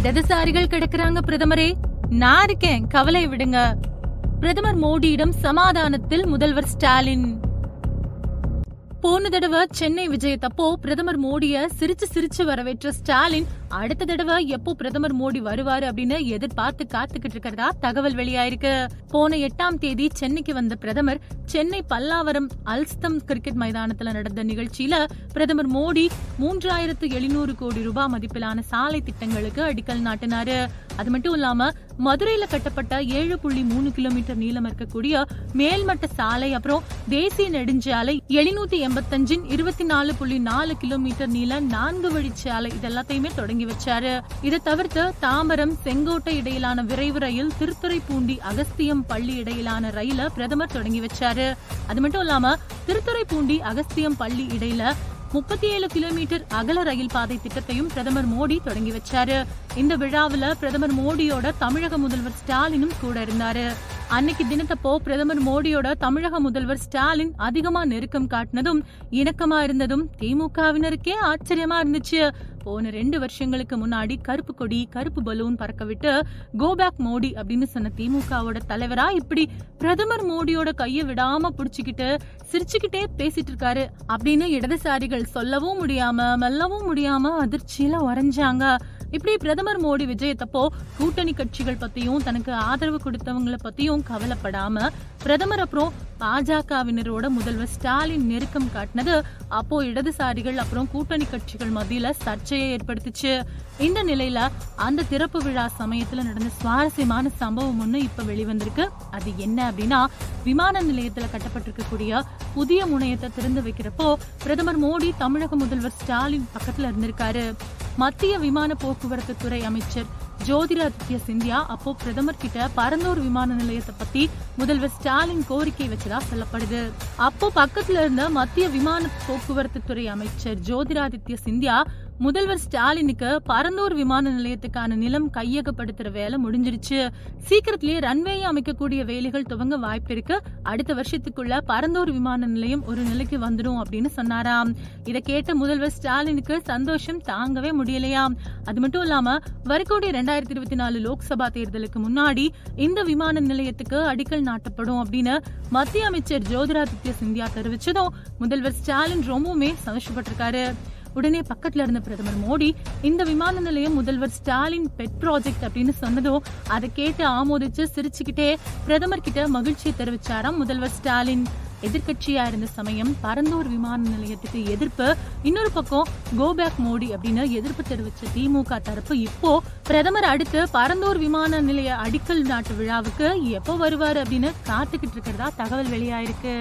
இடதுசாரிகள் கிடக்குறாங்க பிரதமரே. நான் இருக்கேன். கவலை விடுங்க. பிரதமர் மோடியிடம் சமாதானத்தில் முதல்வர் ஸ்டாலின். போன தடவை சென்னை விஜயத்தப்போ பிரதமர் மோடிய சிரிச்சு சிரிச்சு வரவேற்ற ஸ்டாலின் அடுத்த தடவை எப்போ பிரதமர் மோடி வருவாரு அப்படின்னு எதிர்பார்த்து காத்துக்கிட்டு இருக்கிறதா தகவல் வெளியாயிருக்கு. போன எட்டாம் தேதி சென்னைக்கு வந்த பிரதமர் சென்னை பல்லாவரம் அல்ஸ்தம் கிரிக்கெட் மைதானத்துல நடந்த நிகழ்ச்சியில பிரதமர் மோடி மூன்றாயிரத்து எழுநூறு கோடி ரூபாய் மதிப்பிலான சாலை திட்டங்களுக்கு அடிக்கல் நாட்டினாரு. அது மட்டும் இல்லாம மதுரையில கட்டப்பட்ட ஏழு புள்ளி மூணு கிலோமீட்டர் நீளம் இருக்கக்கூடிய மேல்மட்ட சாலை அப்புறம் தேசிய நெடுஞ்சாலை எழுநூத்தி எண்பத்தஞ்சின் இருபத்தி நாலு புள்ளி நாலு கிலோமீட்டர் நீள நான்கு வழிச்சாலை இதெல்லாத்தையுமே தொடங்கி வச்சாரு. இதை தவிர்த்து தாம்பரம் செங்கோட்டை இடையிலான விரைவு ரயில் திருத்துறைப்பூண்டி அகஸ்தியம் பள்ளி இடையிலான ரயில பிரதமர் தொடங்கி வச்சாரு. அது மட்டும் இல்லாம திருத்துறைப்பூண்டி அகஸ்தியம் பள்ளி இடையில முப்பத்தி ஏழு கிலோமீட்டர் அகல ரயில் பாதை திட்டத்தையும் பிரதமர் மோடி தொடங்கி வச்சாரு. இந்த விழாவுல பிரதமர் மோடியோட தமிழக முதல்வர் ஸ்டாலினும் கூட இருந்தாரு. அன்னைக்கு தினத்தப்போ பிரதமர் மோடியோட தமிழக முதல்வர் ஸ்டாலின் அதிகமா நெருக்கம் காட்டினதும் இணக்கமா இருந்ததும் திமுகவினருக்கே ஆச்சரியமா இருந்துச்சு. போன ரெண்டு வருஷங்களுக்கு முன்னாடி கருப்பு கொடி கருப்பு பலூன் பறக்க விட்டு மோடி அப்படின்னு சொன்ன திமுகவோட தலைவரா இப்படி பிரதமர் மோடியோட கையை விடாம புடிச்சுக்கிட்டு சிரிச்சுக்கிட்டே பேசிட்டு இருக்காரு அப்படின்னு இடதுசாரிகள் சொல்லவும் முடியாம மெல்லவும் முடியாம அதிர்ச்சியில உறைஞ்சாங்க. இப்படி பிரதமர் மோடி விஜயத்தப்போ கூட்டணி கட்சிகள் பத்தியும் தனக்கு ஆதரவு கொடுத்தவங்கள பத்தியும் கவலைப்படாம பிரதமர் அப்புறம் பாஜகவினரோட முதல்வர் ஸ்டாலின் நெருக்கம் காட்டினது அப்போ இடதுசாரிகள் அப்புறம் கூட்டணி கட்சிகள் மத்தியில சர்ச்சையை ஏற்படுத்திச்சு. இந்த நிலையில அந்த திறப்பு விழா சமயத்துல நடந்த சுவாரஸ்யமான சம்பவம் ஒண்ணு இப்ப வெளிவந்திருக்கு. அது என்ன அப்படின்னா விமான நிலையத்துல கட்டப்பட்டிருக்கக்கூடிய புதிய முனையத்தை திறந்து வைக்கிறப்போ பிரதமர் மோடி தமிழக முதல்வர் ஸ்டாலின் பக்கத்துல இருந்திருக்காரு. மத்திய விமான போக்குவரத்து துறை அமைச்சர் ஜோதிராதித்ய சிந்தியா அப்போ பிரதமர் கிட்ட பரந்தூர் விமான நிலையத்தை பத்தி முதல்வர் ஸ்டாலின் கோரிக்கை வச்சதா சொல்லப்படுது. அப்போ பக்கத்துல இருந்த மத்திய விமான போக்குவரத்து துறை அமைச்சர் ஜோதிராதித்ய சிந்தியா முதல்வர் ஸ்டாலினுக்கு பரந்தூர் விமான நிலையத்துக்கான நிலம் கையகப்படுத்துற வேலை முடிஞ்சிருச்சு. சீக்கிரத்திலேயே ரன்வேயை அமைக்கக்கூடிய வேலைகள் துவங்க வாய்ப்பு இருக்கு. அடுத்த வருஷத்துக்குள்ள பரந்தூர் விமான நிலையம் ஒரு நிலைக்கு வந்துடும் அப்படின்னு சொன்னாராம். இதை கேட்ட முதல்வர் ஸ்டாலினுக்கு சந்தோஷம் தாங்கவே முடியலையாம் அது மட்டும் இல்லாம வரக்கூடிய ரெண்டாயிரத்தி இருபத்தி நாலு லோக்சபா தேர்தலுக்கு முன்னாடி இந்த விமான நிலையத்துக்கு அடிக்கல் நாட்டப்படும் அப்படின்னு மத்திய அமைச்சர் ஜோதிராதித்ய சிந்தியா தெரிவிச்சதும் முதல்வர் ஸ்டாலின் ரொம்பவுமே சந்தோஷப்பட்டிருக்காரு. உடனே பக்கத்துல இருந்த பிரதமர் மோடி இந்த விமான நிலையம் முதல்வர் ஸ்டாலின் பெட் ப்ராஜெக்ட் அப்படின்னு சொன்னதோ அதை கேட்டு ஆமோதிச்சு சிரிச்சுக்கிட்டே பிரதமர் கிட்ட மகிழ்ச்சியை தெரிவிச்சாராம் முதல்வர் ஸ்டாலின். எதிர்க்கட்சியா இருந்த சமயம் பரந்தூர் விமான நிலையத்துக்கு எதிர்ப்பு இன்னொரு பக்கம் கோபேக் மோடி அப்படின்னு எதிர்ப்பு தெரிவிச்ச திமுக தரப்பு இப்போ பிரதமர் அடுத்து பரந்தூர் விமான நிலைய அடிக்கல் நாட்டு விழாவுக்கு எப்போ வருவாரு அப்படின்னு காத்துக்கிட்டு இருக்கிறதா தகவல் வெளியாயிருக்கு.